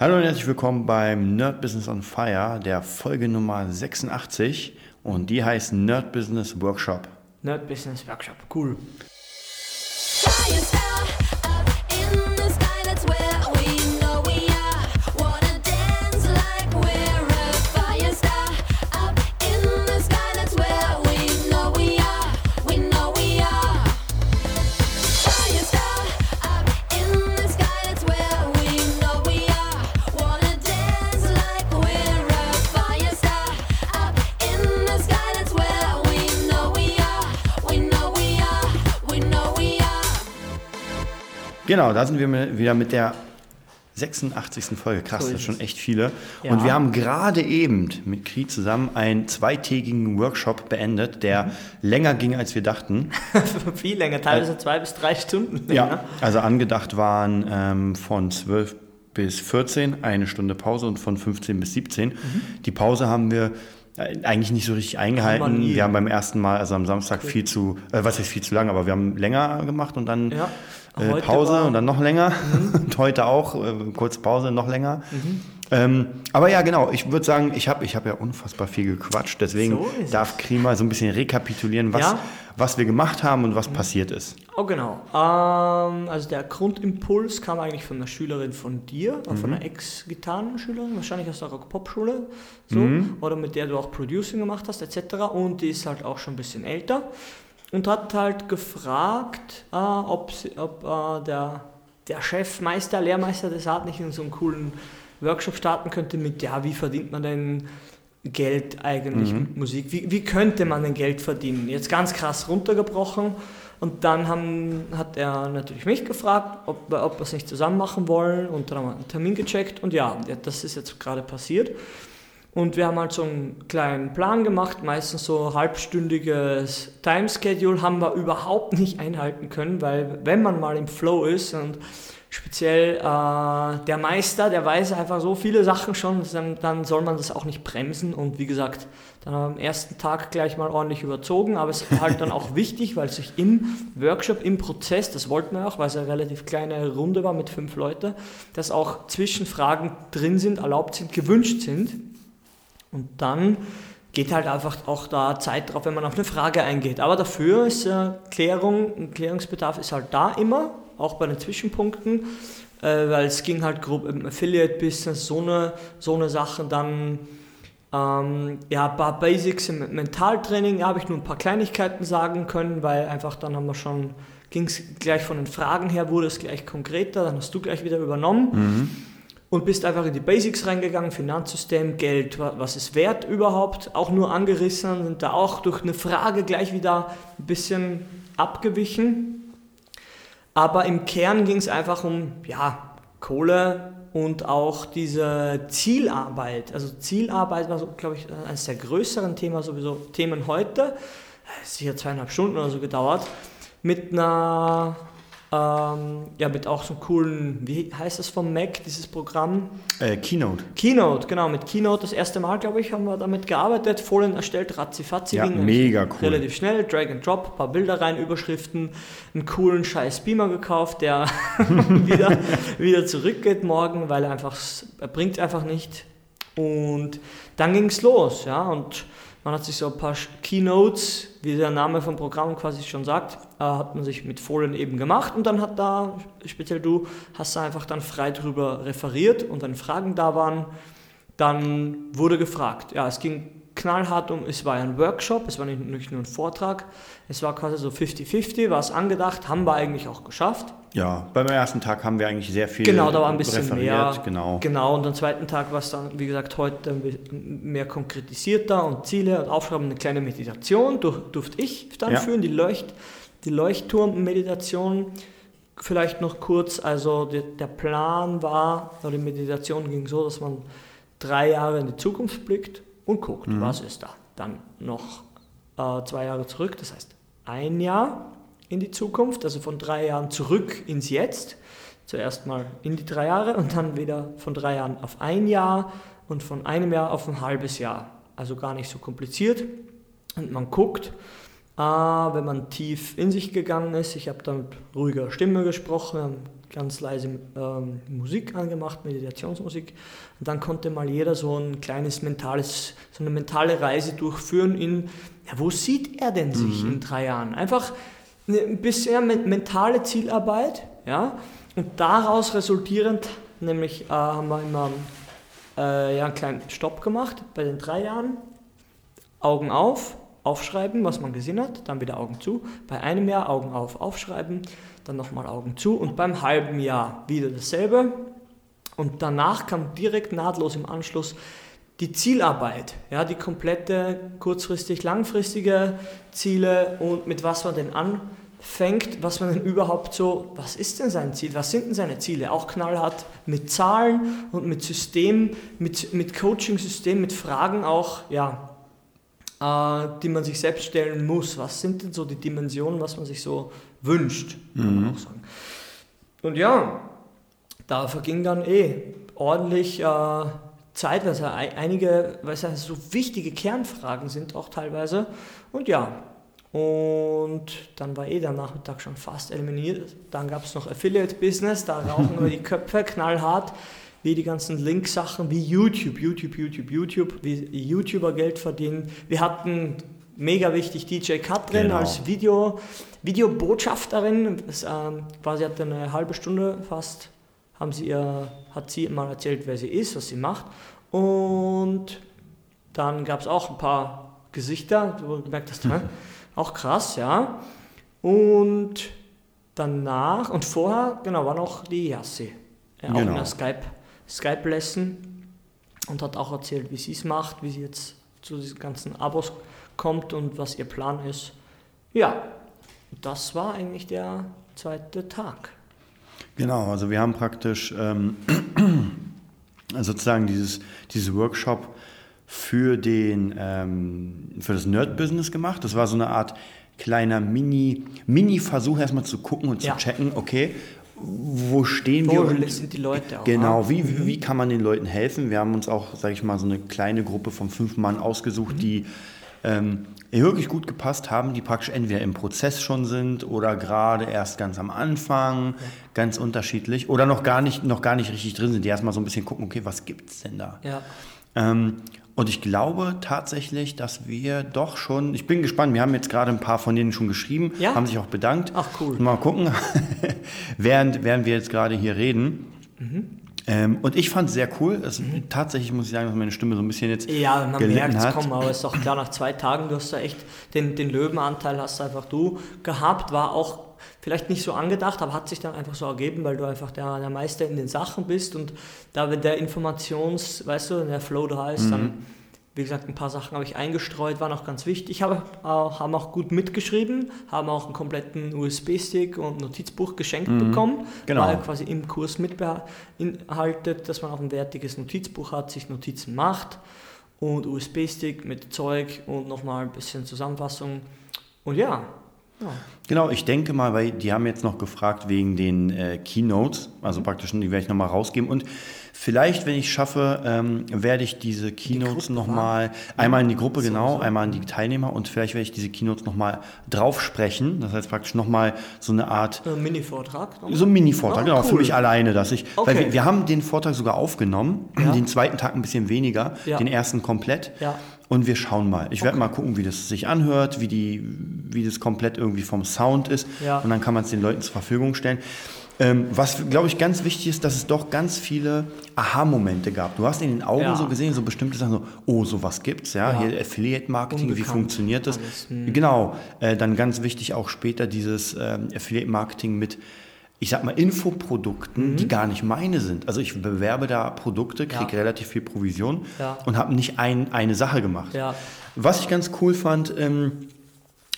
Hallo und herzlich willkommen beim Nerd Business on Fire, der Folge Nummer 86 und die heißt Nerd Business Workshop. Nerd Business Workshop, cool. Genau, da sind wir wieder mit der 86. Folge. Krass, So das ist schon echt viele. Ja. Und wir haben gerade eben mit Kri zusammen einen zweitägigen Workshop beendet, der Mhm. länger ging, als wir dachten. Viel länger, teilweise zwei bis drei Stunden. Ja, also angedacht waren ähm, von 12 bis 14 eine Stunde Pause und von 15 bis 17. Die Pause haben wir äh, eigentlich nicht so richtig Mhm. Eingehalten. Wir haben beim ersten Mal, also am Samstag, viel zu, äh, was heißt viel zu lang, aber wir haben länger gemacht und dann Ja. Äh, Pause war- Mhm. und dann noch länger. und heute auch, äh, kurz Pause, noch länger. Ähm, aber ja, genau, ich würde sagen, ich habe ich hab ja unfassbar viel gequatscht, deswegen So darf Krima so ein bisschen rekapitulieren, was, Ja. was wir gemacht haben und was passiert ist. Oh, genau. Ähm, also der Grundimpuls kam eigentlich von einer Schülerin von dir, äh, von einer Ex-Gitarrenschülerin, wahrscheinlich aus der Rock-Pop-Schule, so, oder mit der du auch Producing gemacht hast, etc. Und die ist halt auch schon ein bisschen älter und hat halt gefragt, äh, ob, ob äh, der, der Chef, Meister, Lehrmeister des Art nicht in so einen coolen Workshop starten könnte mit, ja, wie verdient man denn Geld eigentlich mit Musik? Wie, wie könnte man denn Geld verdienen? Jetzt ganz krass runtergebrochen. Und dann haben, hat er natürlich mich gefragt, ob, wir- ob wir es nicht zusammen machen wollen. Und dann haben wir einen Termin gecheckt. Und ja, das ist jetzt gerade passiert. Und wir haben halt so einen kleinen Plan gemacht, meistens so halbstündiges Timeschedule haben wir überhaupt nicht einhalten können, weil wenn man mal im Flow ist und speziell äh, der Meister, der weiß einfach so viele Sachen schon, dann, soll man das auch nicht bremsen und wie gesagt, dann am ersten Tag gleich mal ordentlich überzogen, aber es ist halt dann auch wichtig, weil sich im Workshop, im Prozess, das wollten wir auch, weil es eine relativ kleine Runde war mit fünf Leuten, dass auch Zwischenfragen drin sind, erlaubt sind, gewünscht sind. Und dann geht halt einfach auch da Zeit drauf, wenn man auf eine Frage eingeht. Aber dafür ist äh, Klärung, Klärungsbedarf ist halt da immer, auch bei den Zwischenpunkten, äh, weil es ging halt grob im Affiliate-Business, so eine, so eine Sache, dann ähm, ja, ein paar Basics im Mentaltraining, ja, habe ich nur ein paar Kleinigkeiten sagen können, weil einfach dann haben wir schon, ging es gleich von den Fragen her, wurde es gleich konkreter, dann hast du gleich wieder übernommen und bist einfach in die Basics reingegangen, Finanzsystem, Geld, wa- was ist wert überhaupt, auch nur angerissen, sind da auch durch eine Frage gleich wieder ein bisschen abgewichen. Aber im Kern ging es einfach um ja, Kohle und auch diese Zielarbeit. Also Zielarbeit war, so, glaube ich, eines der größeren Themen, sowieso Themen heute. Es hat zweieinhalb Stunden oder so gedauert. Mit einer, ähm, ja, mit auch so einem coolen, wie heißt das vom Mac, dieses Programm? Äh, Keynote. Keynote, genau, mit Keynote das erste Mal, glaube ich, haben wir damit gearbeitet, Folien erstellt, ratzifatzi Ja, ging mega cool. Relativ schnell, Drag and Drop, paar Bilder rein, Überschriften, einen coolen scheiß Beamer gekauft, der wieder, wieder zurückgeht morgen, weil er einfach, er bringt einfach nicht. Und dann ging es los, ja, und man hat sich so ein paar Keynotes, wie der Name vom Programm quasi schon sagt, äh, hat man sich mit Folien eben gemacht und dann hat da, speziell du, hast da einfach dann frei drüber referiert und wenn Fragen da waren, dann wurde gefragt. Ja, es ging knallhart um, es war ja ein Workshop, es war nicht, nicht nur ein Vortrag, es war quasi so 50-50, war es angedacht, haben wir eigentlich auch geschafft. Ja, beim ersten Tag haben wir eigentlich sehr viel Genau, da war ein bisschen referiert, mehr. Genau. Genau, und am zweiten Tag war es dann, wie gesagt, heute ein bisschen mehr konkretisierter und Ziele und Aufschreiben, eine kleine Meditation durch, durfte ich dann Ja. führen, die, Leucht, die Leuchtturm-Meditation. Vielleicht noch kurz, also der, der Plan war, oder die Meditation ging so, dass man drei Jahre in die Zukunft blickt und guckt, was ist da. Dann noch äh, zwei Jahre zurück, das heißt ein Jahr in die Zukunft, also von drei Jahren zurück ins Jetzt. Zuerst mal in die drei Jahre und dann wieder von drei Jahren auf ein Jahr und von einem Jahr auf ein halbes Jahr. Also gar nicht so kompliziert. Und man guckt, äh, wenn man tief in sich gegangen ist. Ich habe dann mit ruhiger Stimme gesprochen, ganz leise ähm, Musik angemacht, Meditationsmusik. Und dann konnte mal jeder so ein kleines mentales, so eine mentale Reise durchführen in, ja, wo sieht er denn sich in drei Jahren? Einfach ein bisschen men- mentale Zielarbeit, ja, und daraus resultierend, nämlich äh, haben wir immer äh, ja, einen kleinen Stopp gemacht bei den drei Jahren, Augen auf, aufschreiben, was man gesehen hat, dann wieder Augen zu. Bei einem Jahr Augen auf, aufschreiben, dann nochmal Augen zu und beim halben Jahr wieder dasselbe. Und danach kam direkt nahtlos im Anschluss die Zielarbeit, ja, die komplette kurzfristig, langfristige Ziele und mit was man denn anfängt, was man denn überhaupt so, was ist denn sein Ziel, was sind denn seine Ziele, auch knallhart mit Zahlen und mit System, mit, mit Coaching-System, mit Fragen auch, ja, die man sich selbst stellen muss. Was sind denn so die Dimensionen, was man sich so wünscht, kann man auch sagen. Und ja, da verging dann eh ordentlich äh, Zeit, weil es ja ei- einige, weil es ja so wichtige Kernfragen sind auch teilweise. Und ja, und dann war eh der Nachmittag schon fast eliminiert. Dann gab es noch Affiliate Business, da rauchen wir die Köpfe knallhart, wie die ganzen Link-Sachen, wie YouTube, YouTube, YouTube, YouTube, wie YouTuber Geld verdienen. Wir hatten mega wichtig DJ Katrin Genau. als Video, Videobotschafterin. Das, ähm, quasi hat eine halbe Stunde fast, haben sie ihr, hat sie mal erzählt, wer sie ist, was sie macht. Und dann gab es auch ein paar Gesichter, du gemerkt hast, hä? auch krass, ja. Und danach und vorher, genau, war noch die Yassi. Auch in Genau. der Skype, Skype-Lesson und hat auch erzählt, wie sie es macht, wie sie jetzt zu diesen ganzen Abos kommt und was ihr Plan ist. Ja, das war eigentlich der zweite Tag. Genau, also wir haben praktisch ähm, sozusagen dieses, dieses Workshop für, den, ähm, für das Nerd-Business gemacht. Das war so eine Art kleiner Mini- Mini-Versuch, erstmal zu gucken und Ja. zu checken, okay, wo stehen Wo wir und sind die Leute auch? Genau, ne? wie, wie kann man den Leuten helfen? Wir haben uns auch, sage ich mal, so eine kleine Gruppe von fünf Mann ausgesucht, die ähm, wirklich gut gepasst haben, die praktisch entweder im Prozess schon sind oder gerade erst ganz am Anfang, ganz unterschiedlich oder noch gar nicht, noch gar nicht richtig drin sind, die erstmal so ein bisschen gucken, okay, was gibt's denn da? Ja. Ähm, und ich glaube tatsächlich, dass wir doch schon, ich bin gespannt, wir haben jetzt gerade ein paar von denen schon geschrieben, Ja? haben sich auch bedankt. Ach, cool. Mal gucken, während, während wir jetzt gerade hier reden. Mhm. Ähm, und ich fand es sehr cool. Es, Tatsächlich muss ich sagen, dass meine Stimme so ein bisschen jetzt Ja, man merkt es, komm, aber ist doch klar, nach zwei Tagen, du hast da echt den, den Löwenanteil hast einfach du gehabt, war auch vielleicht nicht so angedacht, aber hat sich dann einfach so ergeben, weil du einfach der, der Meister in den Sachen bist und da wenn der Informations, weißt du, der Flow da ist, Mhm. dann, wie gesagt, ein paar Sachen habe ich eingestreut, waren auch ganz wichtig, habe auch, haben auch gut mitgeschrieben, haben auch einen kompletten USB-Stick und Notizbuch geschenkt bekommen, Genau. weil quasi im Kurs mitbeinhaltet, dass man auch ein wertiges Notizbuch hat, sich Notizen macht und USB-Stick mit Zeug und nochmal ein bisschen Zusammenfassung. Und ja, ja. Genau, ich denke mal, weil die haben jetzt noch gefragt wegen den äh, Keynotes, also praktisch, die werde ich nochmal rausgeben. Und vielleicht, wenn ich schaffe, ähm, werde ich diese Keynotes Gruppe, nochmal, einmal in die Gruppe, genau, so. einmal an die Teilnehmer und vielleicht werde ich diese Keynotes nochmal drauf sprechen. Das heißt praktisch nochmal so eine Art Ein Mini-Vortrag. So ein Mini-Vortrag, Ah, genau, für cool. mich alleine, dass ich, weil Okay. wir, wir haben den Vortrag sogar aufgenommen, Ja. den zweiten Tag ein bisschen weniger, Ja. den ersten komplett. Ja. Und wir schauen mal. Ich werde mal gucken, wie das sich anhört, wie, die, wie das komplett irgendwie vom Sound ist. Ja. Und dann kann man es den Leuten zur Verfügung stellen. Ähm, was, glaube ich, ganz wichtig ist, dass es doch ganz viele Aha-Momente gab. Du hast in den Augen Ja. so gesehen, so bestimmte Sachen, so, oh, sowas gibt's, ja, Ja. hier Affiliate-Marketing, wie funktioniert das? hm. Genau, äh, dann ganz wichtig auch später dieses ähm, Affiliate-Marketing mit, ich sag mal, Infoprodukten, die gar nicht meine sind. Also ich bewerbe da Produkte, kriege Mhm. Ja. relativ viel Provision Ja. und habe nicht ein, eine Sache gemacht. Ja. Was ich ganz cool fand, ähm,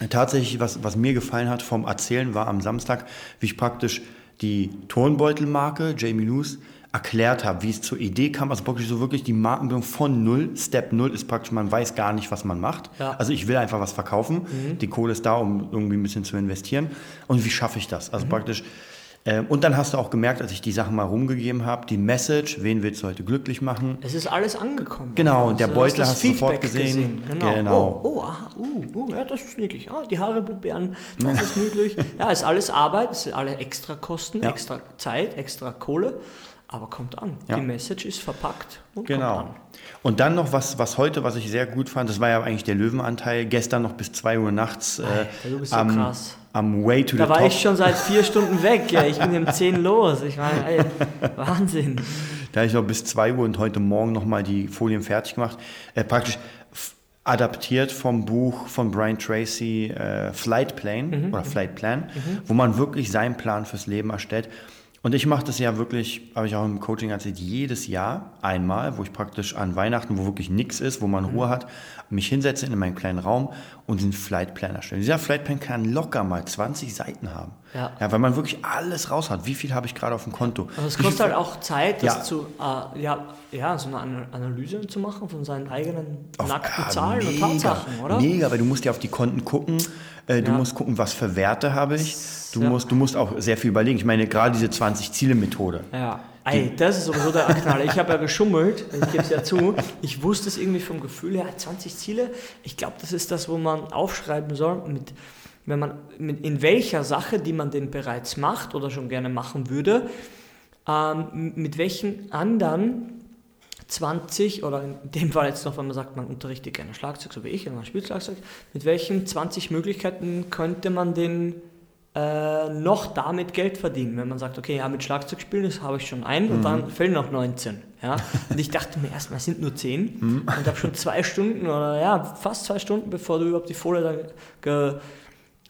tatsächlich, was, was mir gefallen hat vom Erzählen, war am Samstag, wie ich praktisch die Turnbeutelmarke Jamie Loose erklärt habe, wie es zur Idee kam. Also praktisch so wirklich die Markenbildung von null. Step null ist praktisch, man weiß gar nicht, was man macht. Ja. Also ich will einfach was verkaufen. Die Kohle ist da, um irgendwie ein bisschen zu investieren. Und wie schaffe ich das? Also praktisch Ähm, und dann hast du auch gemerkt, als ich die Sachen mal rumgegeben habe, die Message, wen willst du heute glücklich machen? Es ist alles angekommen. Genau, und der du Beutel hast du sofort Feedback gesehen. Genau. Genau. Oh, oh, aha, uh, uh, ja, das ist niedlich. Ah, die Haribo-Bären, das ist niedlich. Ja, ist alles Arbeit, es sind alle extra Kosten, Ja. extra Zeit, extra Kohle, aber kommt an. Ja. Die Message ist verpackt und kommt Genau. an. Und dann noch was, was heute, was ich sehr gut fand, das war ja eigentlich der Löwenanteil, gestern noch bis 2 Uhr nachts äh, Alter, so am, krass. am Way to Da the war Top. ich schon seit vier Stunden weg. Ja, ich bin um 10 los. Ich meine, ey, Wahnsinn. Da habe ich noch bis 2 Uhr und heute Morgen nochmal die Folien fertig gemacht. Äh, praktisch adaptiert vom Buch von Brian Tracy äh, Flight Plane Mhm, oder Flight Plan, wo man wirklich seinen Plan fürs Leben erstellt. Und ich mache das ja wirklich, habe ich auch im Coaching erzählt, jedes Jahr einmal, wo ich praktisch an Weihnachten, wo wirklich nichts ist, wo man Mhm. Ruhe hat, mich hinsetze in meinen kleinen Raum und den Flightplan erstelle. Dieser Flightplan kann locker mal 20 Seiten haben. Ja. ja weil man wirklich alles raus hat. Wie viel habe ich gerade auf dem Konto? Aber es kostet halt auch Zeit, das Ja. zu, äh, ja, ja, so eine Ana- Analyse zu machen von seinen eigenen Auf- nackten ja, Zahlen und Tatsachen, oder? Mega, weil du musst ja auf die Konten gucken. Äh, du Ja. musst gucken, was für Werte habe ich. Du, Ja. musst, du musst auch sehr viel überlegen. Ich meine, gerade diese 20-Ziele-Methode. Ja. Ey, das ist sowieso der Knaller. Ich habe ja geschummelt, ich gebe es ja zu. Ich wusste es irgendwie vom Gefühl her, 20 Ziele. Ich glaube, das ist das, wo man aufschreiben soll, mit, wenn man, mit, in welcher Sache, die man denn bereits macht oder schon gerne machen würde, ähm, mit welchen anderen 20 oder in dem Fall jetzt noch, wenn man sagt, man unterrichtet gerne Schlagzeug, so wie ich, und man spielt Schlagzeug, mit welchen 20 Möglichkeiten könnte man denn äh, noch damit Geld verdienen? Wenn man sagt, okay, ja, mit Schlagzeug spielen, das habe ich schon ein und dann fehlen noch 19. Ja? Und ich dachte mir erstmal, es sind nur 10 und habe schon zwei Stunden oder ja, fast zwei Stunden, bevor du überhaupt die Folie dann ge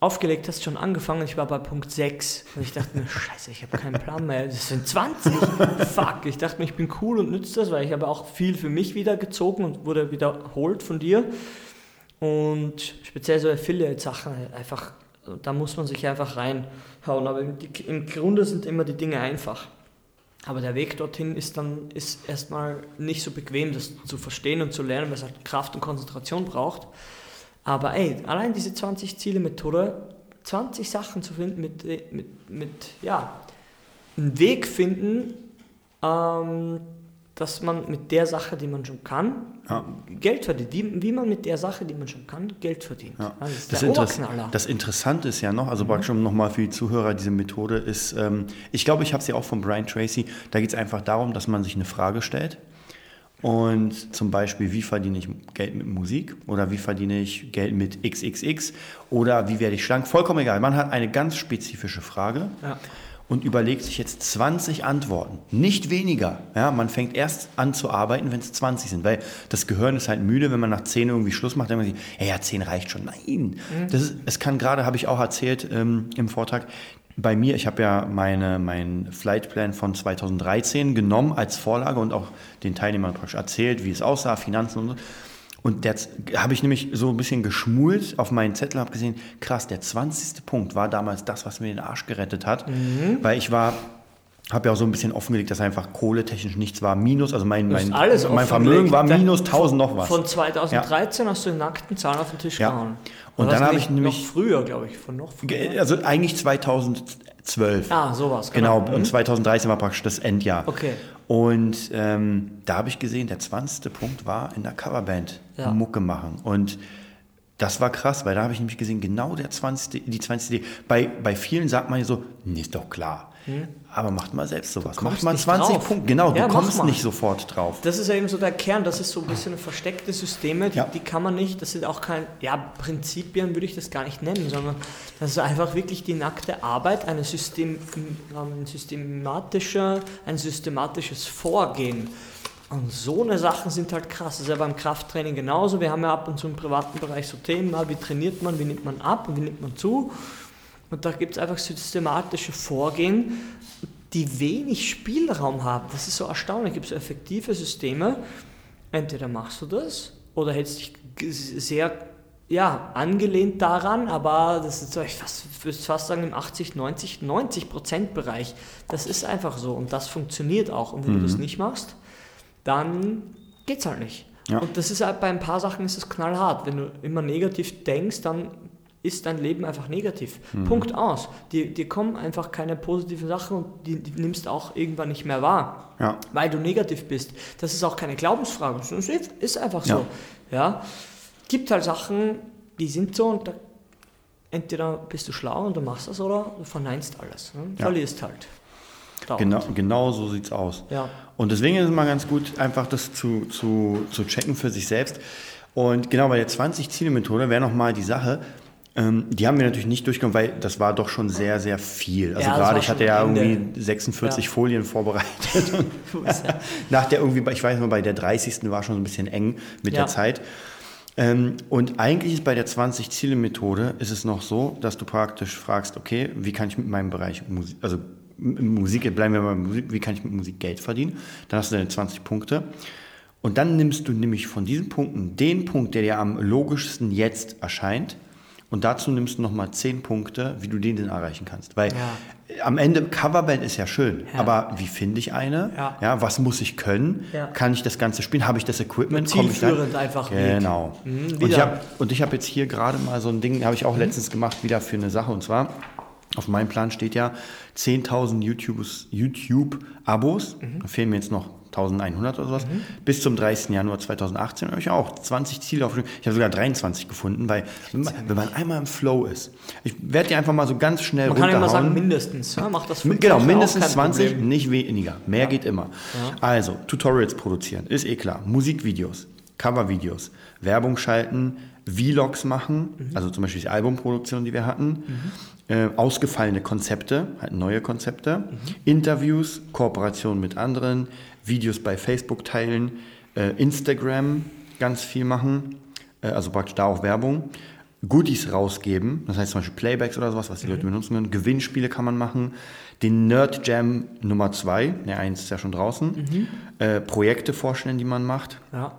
aufgelegt hast, schon angefangen. Ich war bei Punkt 6. Und ich dachte mir, scheiße, ich habe keinen Plan mehr. Das sind 20. Fuck. Ich dachte mir, ich bin cool und nütze das, weil ich habe auch viel für mich wieder gezogen und wurde wiederholt von dir. Und speziell so Affiliate-Sachen einfach, da muss man sich einfach reinhauen. Aber im, Grunde sind immer die Dinge einfach. Aber der Weg dorthin ist dann ist erstmal nicht so bequem, das zu verstehen und zu lernen, weil es halt Kraft und Konzentration braucht. Aber ey, allein diese 20-Ziele-Methode, 20 Sachen zu finden, mit, mit, mit ja, einen Weg finden, ähm, dass man mit der Sache, die man schon kann, Ja. Geld verdient. Wie, wie man mit der Sache, die man schon kann, Geld verdient. Ja. Das ist Das, Oberknaller. das Interessante ist ja noch, Mhm. also praktisch um nochmal für die Zuhörer, diese Methode ist, ähm, ich glaube, ich habe sie auch von Brian Tracy, da geht es einfach darum, dass man sich eine Frage stellt und zum Beispiel, wie verdiene ich Geld mit Musik oder wie verdiene ich Geld mit XXX oder wie werde ich schlank, vollkommen egal. Man hat eine ganz spezifische Frage Ja. und überlegt sich jetzt 20 Antworten, nicht weniger. Ja, man fängt erst an zu arbeiten, wenn es 20 sind, weil das Gehirn ist halt müde, wenn man nach 10 irgendwie Schluss macht, dann man sich, ja, ja, 10 reicht schon. Nein, das ist, es kann gerade, habe ich auch erzählt ähm, im Vortrag, bei mir, ich habe ja meine, meinen Flightplan von 2013 genommen als Vorlage und auch den Teilnehmern praktisch erzählt, wie es aussah, Finanzen und so. Und jetzt habe ich nämlich so ein bisschen geschmult auf meinen Zettel, habe gesehen, krass, der 20. Punkt war damals das, was mir den Arsch gerettet hat, Mhm. weil ich war, habe ja auch so ein bisschen offengelegt, dass einfach kohletechnisch nichts war, minus, also mein, mein, mein. Vermögen war minus 1000 noch was. Von 2013 hast du in nackten Zahlen auf den Tisch Ja. gehauen. Und Oder dann hast habe ich nämlich- Noch früher, glaube ich, von noch früher. Also eigentlich 2012. Ah, sowas. Genau, Mhm. und 2013 war praktisch das Endjahr. Okay. Und ähm, da habe ich gesehen, der 20. Punkt war in der Coverband Ja. Mucke machen. Und das war krass, weil da habe ich nämlich gesehen, genau der 20. die 20. Idee. Bei, bei vielen sagt man ja so, nee, ist doch klar. Aber macht mal selbst sowas. Macht mal nicht 20 drauf. Punkte. Genau, Ja, du kommst nicht sofort drauf. Das ist ja eben so der Kern, das ist so ein bisschen versteckte Systeme, die, Ja. die kann man nicht, das sind auch kein, ja, Prinzipien würde ich das gar nicht nennen, sondern das ist einfach wirklich die nackte Arbeit, eine System, ein, systematischer, ein systematisches Vorgehen. Und so eine Sachen sind halt krass. Das ist ja beim Krafttraining genauso. Wir haben ja ab und zu im privaten Bereich so Themen, wie trainiert man, wie nimmt man ab und wie nimmt man zu. Und da gibt es einfach systematische Vorgehen, die wenig Spielraum haben. Das ist so erstaunlich. Es gibt so effektive Systeme. Entweder machst du das oder hältst dich sehr ja, angelehnt daran, aber das ist ich fast, würde fast sagen im 80, 90, 90 Prozent Bereich. Das ist einfach so und das funktioniert auch. Und wenn du das nicht machst, dann geht's halt nicht. Ja. Und das ist halt bei ein paar Sachen ist es knallhart. Wenn du immer negativ denkst, dann ist dein Leben einfach negativ. Mhm. Punkt aus. Dir, dir kommen einfach keine positiven Sachen und die, die nimmst auch irgendwann nicht mehr wahr, Ja. weil du negativ bist. Das ist auch keine Glaubensfrage, das ist einfach so. Ja. Gibt halt Sachen, die sind so und da, entweder bist du schlau und du machst das oder du verneinst alles. Ne? Ja. Verlierst halt. Genau, genau so sieht's aus. Ja. Und deswegen ist es mal ganz gut, einfach das zu, zu, zu checken für sich selbst. Und genau bei der 20-Ziele-Methode wäre nochmal die Sache, ähm, die haben wir natürlich nicht durchgenommen, weil das war doch schon sehr, sehr viel. Also Ja, gerade, ich hatte ja Ende. irgendwie 46 Ja. Folien vorbereitet. Nach der irgendwie, ich weiß noch, bei der 30. war schon so ein bisschen eng mit Ja. der Zeit. Ähm, und eigentlich ist bei der 20-Ziele-Methode ist es noch so, dass du praktisch fragst, okay, wie kann ich mit meinem Bereich Musik, also Musik, bleiben wir bei Musik, wie kann ich mit Musik Geld verdienen? Dann hast du deine 20 Punkte. Und dann nimmst du nämlich von diesen Punkten den Punkt, der dir am logischsten jetzt erscheint. Und dazu nimmst du nochmal 10 Punkte, wie du den denn erreichen kannst. Weil Ja. am Ende, Coverband ist ja schön, Ja. aber wie finde ich eine? Ja. was muss ich können? Ja. Kann ich das Ganze spielen? Habe ich das Equipment? Komm ich da- einfach. Genau. Mhm, und ich habe habe jetzt hier gerade mal so ein Ding, habe ich auch letztens gemacht, wieder für eine Sache. Und zwar, auf meinem Plan steht ja 10.000 YouTubes- YouTube-Abos. Da fehlen mir jetzt noch 1100 oder sowas. Bis zum 30. Januar 2018 habe ich auch 20 Ziele aufgeschrieben. Ich habe sogar 23 gefunden, weil wenn man, wenn man einmal im Flow ist. Ich werde dir einfach mal so ganz schnell Man kann ja immer sagen, mindestens. Ja, mach das fünf Genau, mindestens auch kein 20, Problem. nicht weniger. Mehr geht immer. Also, Tutorials produzieren, ist eh klar. Musikvideos, Covervideos, Werbung schalten, Vlogs machen, Mhm. also zum Beispiel die Albumproduktion, die wir hatten, äh, ausgefallene Konzepte, halt neue Konzepte, Mhm. Interviews, Kooperation mit anderen, Videos bei Facebook teilen, äh, Instagram ganz viel machen, äh, also praktisch da auch Werbung. Goodies rausgeben, das heißt zum Beispiel Playbacks oder sowas, was die Leute benutzen können. Gewinnspiele kann man machen. Den Nerd Jam Nummer 2, der eins ist ja schon draußen. Äh, Projekte vorstellen, die man macht. Ja.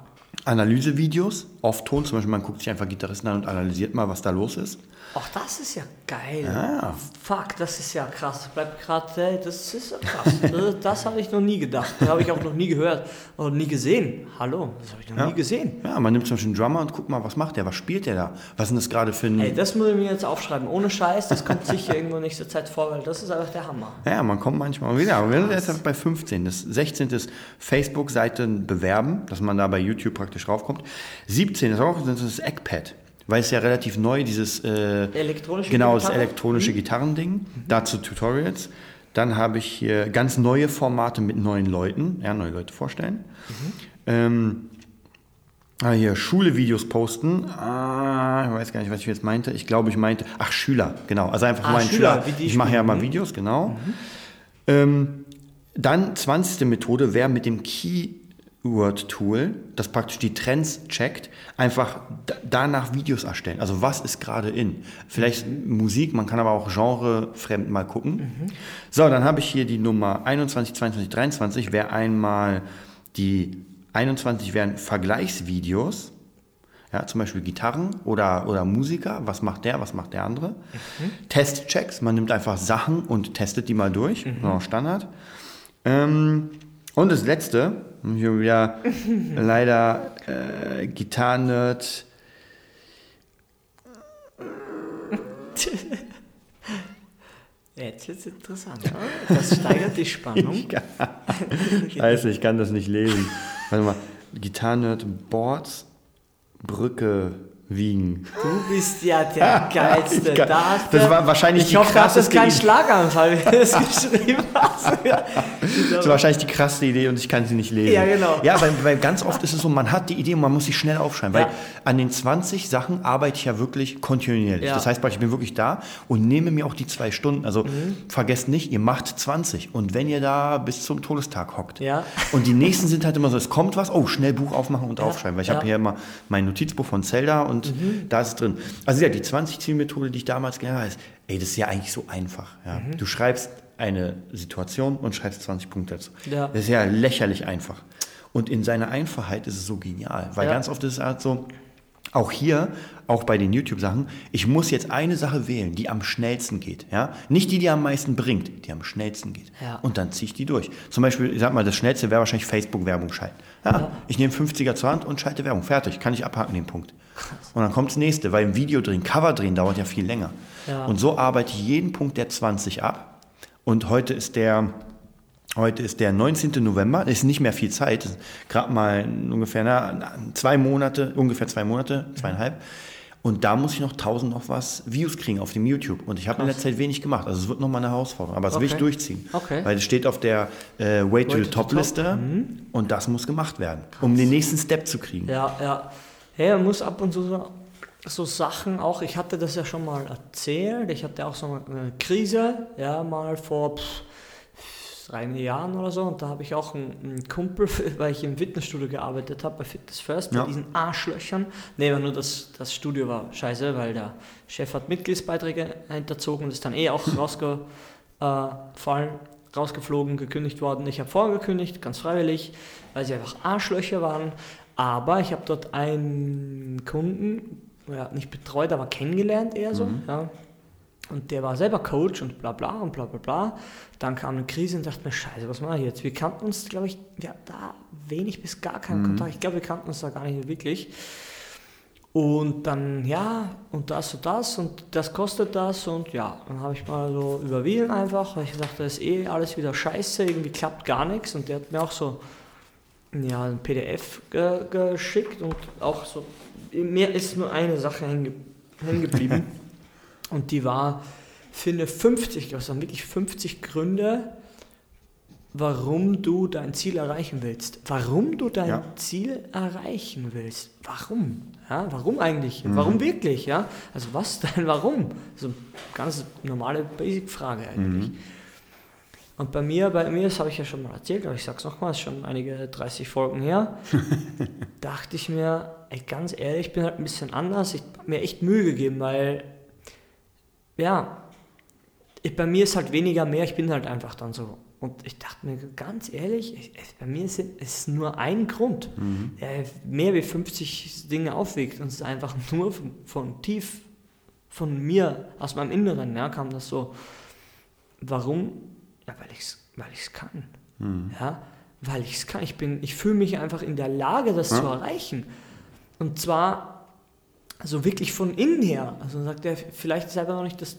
Analysevideos, auf Ton, zum Beispiel man guckt sich einfach Gitarristen an und analysiert mal, was da los ist. Auch das ist ja geil. Ja. Fuck, das ist ja krass. Bleibt gerade, das ist ja krass. das das habe ich noch nie gedacht. Das habe ich auch noch nie gehört und nie gesehen. Hallo, das habe ich noch Ja. nie gesehen. Ja, man nimmt zum Beispiel einen Drummer und guckt mal, was macht der, was spielt der da? Was ist denn das gerade für ein... Ey, das muss ich mir jetzt aufschreiben. Ohne Scheiß, das kommt sicher irgendwo in nächster Zeit vor, weil das ist einfach der Hammer. Ja, man kommt manchmal wieder. Aber wir sind jetzt bei 15. Das 16. ist Facebook-Seite bewerben, dass man da bei YouTube praktisch raufkommt. 17 ist auch das, ist das Eggpad. Weil es ja relativ neu, dieses äh, Elektronische genau, das Gitarre? elektronische Gitarrending, dazu Tutorials. Dann habe ich hier ganz neue Formate mit neuen Leuten, ja, neue Leute vorstellen. Ähm, ah, hier Schule-Videos posten. Ah, ich weiß gar nicht, was ich jetzt meinte. Ich glaube, ich meinte, ach, Schüler, genau. Also einfach Ah, mal ein Schüler, Schüler. Ich mache ja mal mhm. Videos, genau. Ähm, dann 20. Methode wäre mit dem Keyword-Tool, das praktisch die Trends checkt, einfach da- danach Videos erstellen. Also was ist gerade in? Vielleicht Musik, man kann aber auch genrefremd mal gucken. So, dann habe ich hier die Nummer 21, 22, 23, wäre einmal die 21 wären Vergleichsvideos. Ja, zum Beispiel Gitarren oder, oder Musiker. Was macht der, was macht der andere? Testchecks. Man nimmt einfach Sachen und testet die mal durch. Genau, Standard. Ähm, und das letzte, hier wieder leider äh, Gitarren-Nerd. Jetzt wird es interessant. oder? Das steigert die Spannung. Scheiße, ich kann das nicht lesen. Warte mal. Gitarren-Nerd Boards Brücke wiegen. Du bist ja der Geilste. Ich kann- Da hast das war wahrscheinlich ich die hoffe, das ist krasseste kein Idee. Schlaganfall, wie du das geschrieben hast. Das ist wahrscheinlich die krasseste Idee und ich kann sie nicht lesen. Ja, genau. Ja, weil, weil ganz oft ist es so, man hat die Idee und man muss sie schnell aufschreiben. Ja. Weil an den 20 Sachen arbeite ich ja wirklich kontinuierlich. Ja. Das heißt, ich bin wirklich da und nehme mir auch die zwei Stunden. Also Mhm. vergesst nicht, ihr macht 20. Und wenn ihr da bis zum Todestag hockt. Ja. Und die nächsten sind halt immer so, es kommt was, oh, schnell Buch aufmachen und aufschreiben. Weil ich habe hier immer mein Notizbuch von Zelda und da ist es drin. Also ja, die 20-Ziel-Methode, die ich damals gelernt habe, ist, ey, das ist ja eigentlich so einfach. Ja. Mhm. Du schreibst eine Situation und schreibst 20 Punkte dazu. Ja. Das ist ja lächerlich einfach. Und in seiner Einfachheit ist es so genial. Weil Ja. ganz oft ist es halt so, auch hier, auch bei den YouTube-Sachen, ich muss jetzt eine Sache wählen, die am schnellsten geht. Ja? Nicht die, die am meisten bringt, die am schnellsten geht. Ja. Und dann ziehe ich die durch. Zum Beispiel, ich sag mal, das schnellste wäre wahrscheinlich Facebook-Werbung schalten. Ja, Ich nehme 50er zur Hand und schalte Werbung. Fertig, kann ich abhaken den Punkt. Und dann kommt das nächste, weil ein Video drehen, Cover drehen dauert ja viel länger. Ja. Und so arbeite ich jeden Punkt der 20 ab. Und heute ist der Heute ist der 19. November, ist nicht mehr viel Zeit, gerade mal ungefähr na, zwei Monate, ungefähr zwei Monate, zweieinhalb. Und da muss ich noch 1000 noch was Views kriegen auf dem YouTube. Und ich habe in der Zeit wenig gemacht. Also es wird nochmal eine Herausforderung. Aber das will ich Okay. durchziehen. Okay. Weil es steht auf der äh, Way to Way the to the Top-Liste Top. Mhm. und das muss gemacht werden, um den nächsten Step zu kriegen. Ja, ja. Hey, man muss ab und zu so, so Sachen auch, ich hatte das ja schon mal erzählt, ich hatte auch so eine Krise, ja, mal vor pff, drei Jahren oder so und da habe ich auch einen, einen Kumpel, weil ich im Fitnessstudio gearbeitet habe, bei Fitness First, Ja. diesen Arschlöchern. Nee, aber nur das, das Studio war scheiße, weil der Chef hat Mitgliedsbeiträge hinterzogen und ist dann eh auch rausgefallen, rausgeflogen, gekündigt worden. Ich habe vorher gekündigt, ganz freiwillig, weil sie einfach Arschlöcher waren. Aber ich habe dort einen Kunden, ja, nicht betreut, aber kennengelernt eher so. Ja. Und der war selber Coach und bla bla und bla bla bla. Dann kam eine Krise und dachte mir, scheiße, was mache ich jetzt? Wir kannten uns, glaube ich, hatten da wenig bis gar keinen Kontakt. Ich glaube, wir kannten uns da gar nicht wirklich. Und dann, ja, und das und das und das kostet das und ja, dann habe ich mal so überwiesen einfach, weil ich dachte, das ist eh alles wieder scheiße, irgendwie klappt gar nichts und der hat mir auch so ja, ein PDF ge geschickt und auch so, mir ist nur eine Sache hängen ge- hängen geblieben und die war, finde 50, ich glaube, es waren wirklich 50 Gründe, warum du dein Ziel erreichen willst. Warum du dein Ja. Ziel erreichen willst. Warum? Ja, warum eigentlich? Mhm. Warum wirklich? Ja? Also was dein Warum? So eine ganz normale Basic-Frage eigentlich. Mhm. Und bei mir, bei mir, das habe ich ja schon mal erzählt, aber ich sage es nochmal, ist schon einige 30 Folgen her, dachte ich mir, ey, ganz ehrlich, ich bin halt ein bisschen anders. Ich habe mir echt Mühe gegeben, weil, ja, ich, bei mir ist halt weniger mehr, ich bin halt einfach dann so. Und ich dachte mir ganz ehrlich, ich, bei mir ist es nur ein Grund, der mehr wie 50 Dinge aufwiegt. Und es ist einfach nur von, von tief von mir, aus meinem Inneren, ja, kam das so. Warum? Ja, weil ich es weil ich's kann. Ja, weil ich es kann. Ich, bin- ich fühle mich einfach in der Lage, das Ja. zu erreichen. Und zwar also wirklich von innen her. Also sagt er, vielleicht ist einfach noch nicht das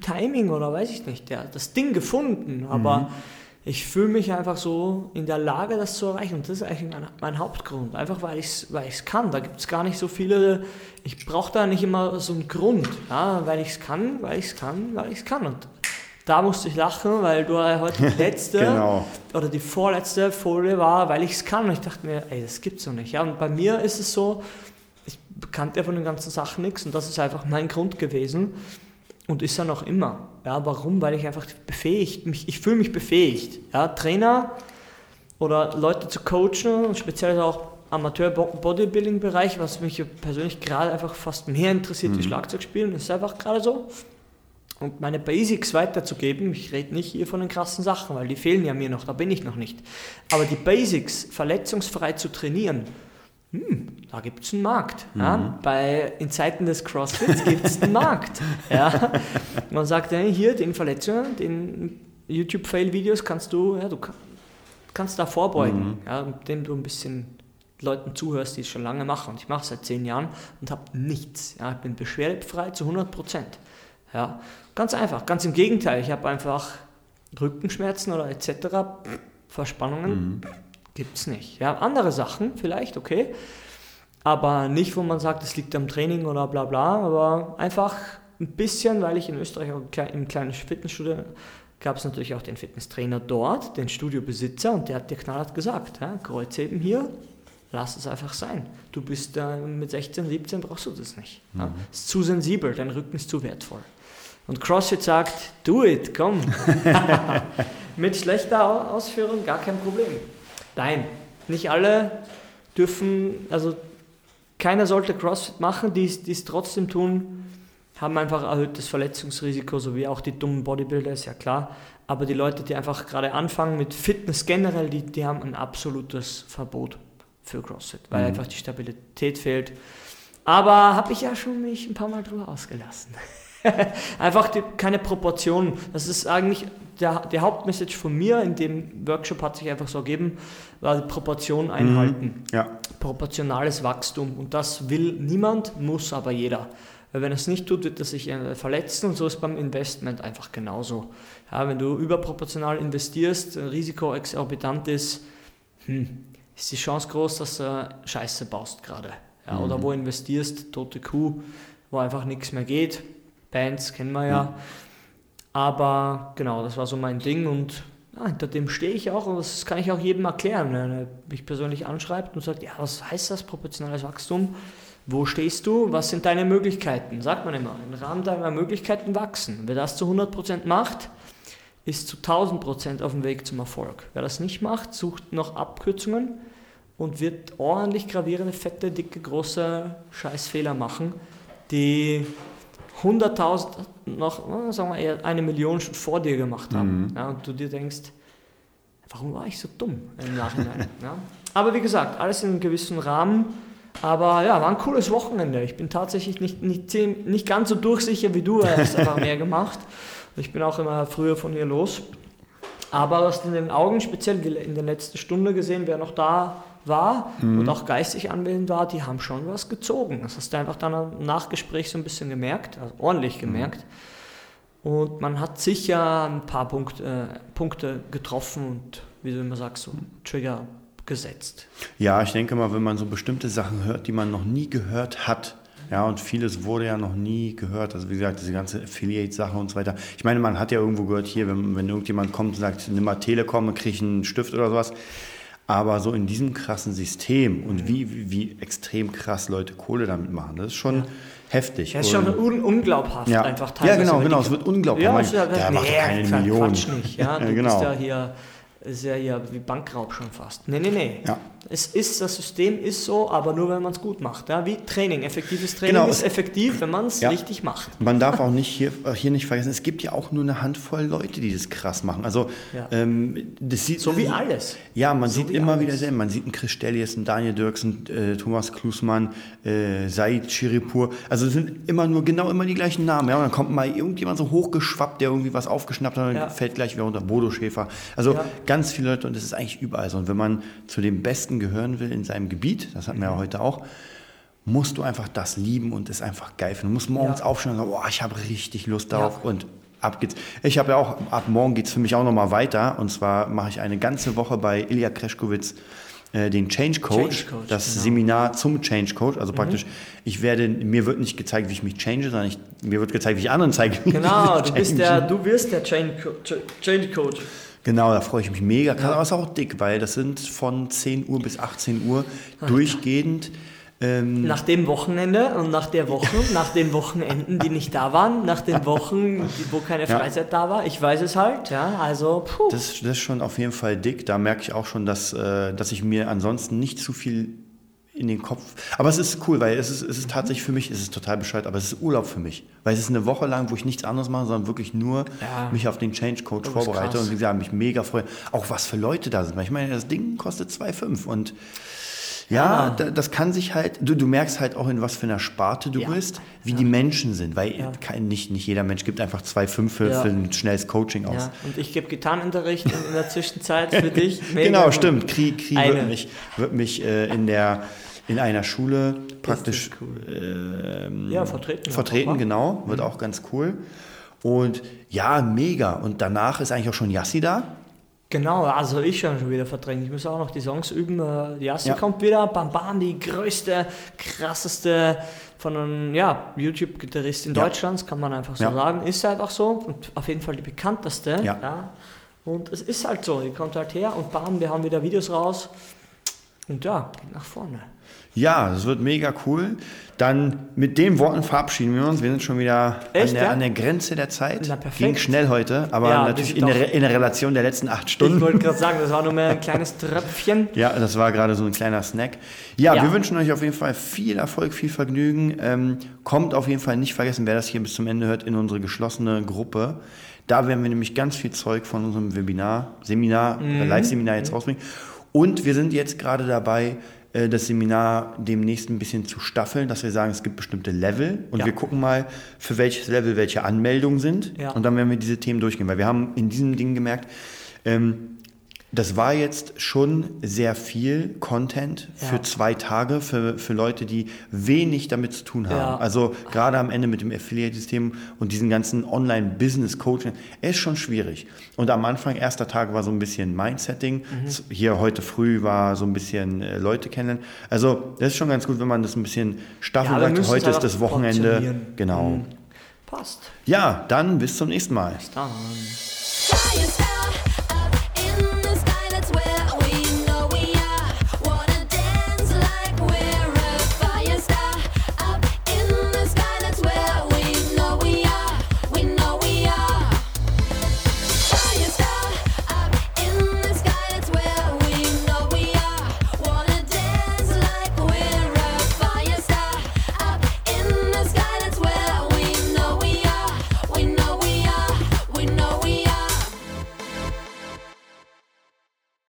Timing oder weiß ich nicht, der hat das Ding gefunden, aber ich fühle mich einfach so in der Lage, das zu erreichen. Und das ist eigentlich mein, mein Hauptgrund. Einfach weil ich es weil ich's kann. Da gibt es gar nicht so viele, ich brauche da nicht immer so einen Grund. Ja, weil ich es kann, weil ich es kann, weil ich es kann. Und da musste ich lachen, weil du ja heute die letzte Genau. oder die vorletzte Folie war, weil ich es kann. Und ich dachte mir, ey, das gibt's doch nicht. Ja, und bei mir ist es so, kannte von den ganzen Sachen nichts und das ist einfach mein Grund gewesen und ist ja noch immer. Ja, warum? Weil ich einfach befähigt, mich, ich fühle mich befähigt. Ja, Trainer oder Leute zu coachen und speziell auch Amateur-Bodybuilding-Bereich, was mich persönlich gerade einfach fast mehr interessiert wie Schlagzeugspielen, ist einfach gerade so. Und meine Basics weiterzugeben, ich rede nicht hier von den krassen Sachen, weil die fehlen ja mir noch, da bin ich noch nicht. Aber die Basics verletzungsfrei zu trainieren, hm, da gibt es einen Markt. Ja? Bei, in Zeiten des CrossFits gibt es einen Markt. Ja? Man sagt, ja, hier, den Verletzungen, den YouTube-Fail-Videos kannst du, ja, du kann- kannst da vorbeugen, ja, indem du ein bisschen Leuten zuhörst, die es schon lange machen. Und ich mache es seit zehn Jahren und habe nichts. Ja, ich bin beschwerdefrei zu 100 Prozent. Ja, ganz einfach, ganz im Gegenteil. Ich habe einfach Rückenschmerzen oder etc. Verspannungen gibt es nicht. Ja, andere Sachen vielleicht, okay. Aber nicht, wo man sagt, es liegt am Training oder bla bla, aber einfach ein bisschen, weil ich in Österreich auch im kleinen Fitnessstudio gab es natürlich auch den Fitnesstrainer dort, den Studiobesitzer und der hat dir knallhart gesagt, ja, Kreuzheben hier, lass es einfach sein. Du bist äh, mit 16, 17 brauchst du das nicht. Ja. Ist zu sensibel, dein Rücken ist zu wertvoll. Und CrossFit sagt, do it, komm. Mit schlechter Au- Ausführung gar kein Problem. Nein, nicht alle dürfen, also keiner sollte CrossFit machen, die es- trotzdem tun, haben einfach erhöhtes Verletzungsrisiko, so wie auch die dummen Bodybuilder, ist ja klar. Aber die Leute, die einfach gerade anfangen mit Fitness generell, die, die haben ein absolutes Verbot für CrossFit, weil einfach die Stabilität fehlt. Aber habe ich ja schon mich ein paar Mal drüber ausgelassen. Einfach die, keine Proportionen. Das ist eigentlich der, der Hauptmessage von mir in dem Workshop hat sich einfach so ergeben, war die Proportion einhalten. Ja. Proportionales Wachstum. Und das will niemand, muss aber jeder. Weil wenn er es nicht tut, wird er sich äh, verletzen und so ist beim Investment einfach genauso. Ja, wenn du überproportional investierst, Risiko exorbitant ist, hm, ist die Chance groß, dass du Scheiße baust gerade. Ja, Oder wo investierst, tote Kuh, wo einfach nichts mehr geht. Bands kennen wir ja. Aber genau, das war so mein Ding und ja, hinter dem stehe ich auch und das kann ich auch jedem erklären, wenn er mich persönlich anschreibt und sagt, ja, was heißt das proportionales Wachstum? Wo stehst du? Was sind deine Möglichkeiten? Sagt man immer, im Rahmen deiner Möglichkeiten wachsen. Wer das zu 100% macht, ist zu 1000% auf dem Weg zum Erfolg. Wer das nicht macht, sucht noch Abkürzungen und wird ordentlich gravierende, fette, dicke, große Scheißfehler machen, die 100.000 noch, äh, sagen wir eher eine Million schon vor dir gemacht haben. Ja, und du dir denkst, warum war ich so dumm im Nachhinein? ja. Aber wie gesagt, alles in einem gewissen Rahmen. Aber ja, war ein cooles Wochenende. Ich bin tatsächlich nicht, nicht, nicht ganz so durchsicher wie du, er hast einfach mehr gemacht. Ich bin auch immer früher von hier los. Aber du hast in den Augen, speziell in der letzten Stunde gesehen, wer noch da war und auch geistig anwesend war, die haben schon was gezogen. Das hast du einfach dann im Nachgespräch so ein bisschen gemerkt, also ordentlich gemerkt. Und man hat sicher ein paar Punkt, äh, Punkte getroffen und, wie du immer sagst, so Trigger gesetzt. Ja, ich denke mal, wenn man so bestimmte Sachen hört, die man noch nie gehört hat, ja, und vieles wurde ja noch nie gehört. Also wie gesagt, diese ganze Affiliate-Sache und so weiter. Ich meine, man hat ja irgendwo gehört, hier, wenn, wenn irgendjemand kommt und sagt, nimm mal Telekom und krieg einen Stift oder sowas. Aber so in diesem krassen System und wie, wie, wie extrem krass Leute Kohle damit machen, das ist schon heftig. Das ist schon un unglaubhaft Ja. einfach Ja, teilweise. genau, wenn genau, die- es wird unglaublich. Ja, ist ja, der macht doch keine Quatsch Millionen. nicht, ja. Du Ja, genau. bist ja hier, ist ja hier wie Bankraub schon fast. Nee, nee, nee. Ja. Es ist, das System ist so, aber nur, wenn man es gut macht. Ja, wie Training. Effektives Training Genau, ist effektiv, wenn man es Ja. richtig macht. Man darf auch nicht hier, äh, hier nicht vergessen, es gibt ja auch nur eine Handvoll Leute, die das krass machen. Also Ja. ähm, das sieht So wie alles. Ja, man So sieht wie immer alles. wieder selber. Man sieht einen Chris Stellies, einen Daniel Dirksen, äh, Thomas Klusmann, äh, Said Chiripur. Also es sind immer nur genau immer die gleichen Namen. Ja, und dann kommt mal irgendjemand so hochgeschwappt, der irgendwie was aufgeschnappt hat und Ja. fällt gleich wieder runter. Bodo Schäfer. Also ganz viele Leute und das ist eigentlich überall so. Und wenn man zu den Besten gehören will in seinem Gebiet, das hatten wir Mhm. ja heute auch, musst du einfach das lieben und es einfach geil finden. Du musst morgens Ja. aufstehen und sagen, boah, ich habe richtig Lust darauf und ab geht's. Ich habe ja auch, ab morgen geht es für mich auch nochmal weiter und zwar mache ich eine ganze Woche bei Ilya Kreschkowitz äh, den Change Coach, Change Coach, das genau. Seminar zum Change Coach. Also praktisch, ich werde, mir wird nicht gezeigt, wie ich mich change, sondern ich, mir wird gezeigt, wie ich anderen zeige. Genau, ich du bist der, du wirst der Change, Change Coach. Genau, da freue ich mich mega. krass. Aber es ist auch dick, weil das sind von 10 Uhr bis 18 Uhr durchgehend. Ähm, Nach dem Wochenende und nach der Woche, nach den Wochenenden, die nicht da waren, nach den Wochen, wo keine Ja. Freizeit da war. Ich weiß es halt, ja, also, puh. Das, das ist schon auf jeden Fall dick. Da merke ich auch schon, dass, äh, dass ich mir ansonsten nicht zu viel in den Kopf. Aber es ist cool, weil es ist, es ist tatsächlich für mich, es ist total bescheuert, aber es ist Urlaub für mich. Weil es ist eine Woche lang, wo ich nichts anderes mache, sondern wirklich nur Ja. mich auf den Change Coach ist vorbereite. krass. Und wie gesagt, mich mega freue. Auch was für Leute da sind. Weil ich meine, das Ding kostet 2,5 und ja, Ja. da, das kann sich halt, du, du merkst halt auch, in was für einer Sparte du Ja. bist, wie die Menschen sind, weil Ja. kein, nicht, nicht jeder Mensch gibt einfach 2,5 für, Ja. für ein schnelles Coaching aus. Ja, und ich gebe Gitarrenunterricht in, der Zwischenzeit für dich. Genau, stimmt. Kri, Kri wird mich, wird mich äh, in, der, in einer Schule praktisch Das ähm, Ja, vertreten. vertreten, genau. Wird auch ganz cool. Und ja, mega. Und danach ist eigentlich auch schon Yassi da. Genau, also ich schon wieder verdrängt. Ich muss auch noch die Songs üben. Äh, erste Ja. kommt wieder. Bam Bam, die größte, krasseste von einem ja, YouTube-Gitarristin Ja. Deutschlands, kann man einfach so Ja. sagen. Ist halt auch so. Und auf jeden Fall die bekannteste. Ja. Und es ist halt so. Die kommt halt her und bam, wir haben wieder Videos raus. Und ja, geht nach vorne. Ja, das wird mega cool. Dann mit den Worten verabschieden wir uns. Wir sind schon wieder an Echt, der, ja? an der Grenze der Zeit. Na, perfekt. Ging schnell heute, aber Ja, natürlich in der, in der Relation der letzten acht Ich Stunden. wollte gerade sagen, das war nur mehr ein kleines Tröpfchen. Ja, das war gerade so ein kleiner Snack. Ja, Ja. wir wünschen euch auf jeden Fall viel Erfolg, viel Vergnügen. Ähm, kommt auf jeden Fall nicht vergessen, wer das hier bis zum Ende hört, in unsere geschlossene Gruppe. Da werden wir nämlich ganz viel Zeug von unserem Webinar, Seminar, äh, Live-Seminar jetzt rausbringen. Und wir sind jetzt gerade dabei, äh, das Seminar demnächst ein bisschen zu staffeln, dass wir sagen, es gibt bestimmte Level und Ja. wir gucken mal, für welches Level welche Anmeldungen sind. Ja. Und dann werden wir diese Themen durchgehen, weil wir haben in diesem Ding gemerkt, ähm, das war jetzt schon sehr viel Content für Ja. zwei Tage für, für Leute, die wenig damit zu tun haben. Ja. Also gerade am Ende mit dem Affiliate-System und diesen ganzen Online-Business-Coaching, ist schon schwierig. Und am Anfang, erster Tag war so ein bisschen Mindsetting. Mhm. Hier heute früh war so ein bisschen äh, Leute kennen. Also das ist schon ganz gut, wenn man das ein bisschen staffelt. Ja, sagt, heute ist das Wochenende. Genau. Mhm. Passt. Ja, dann bis zum nächsten Mal. Dann. Fire star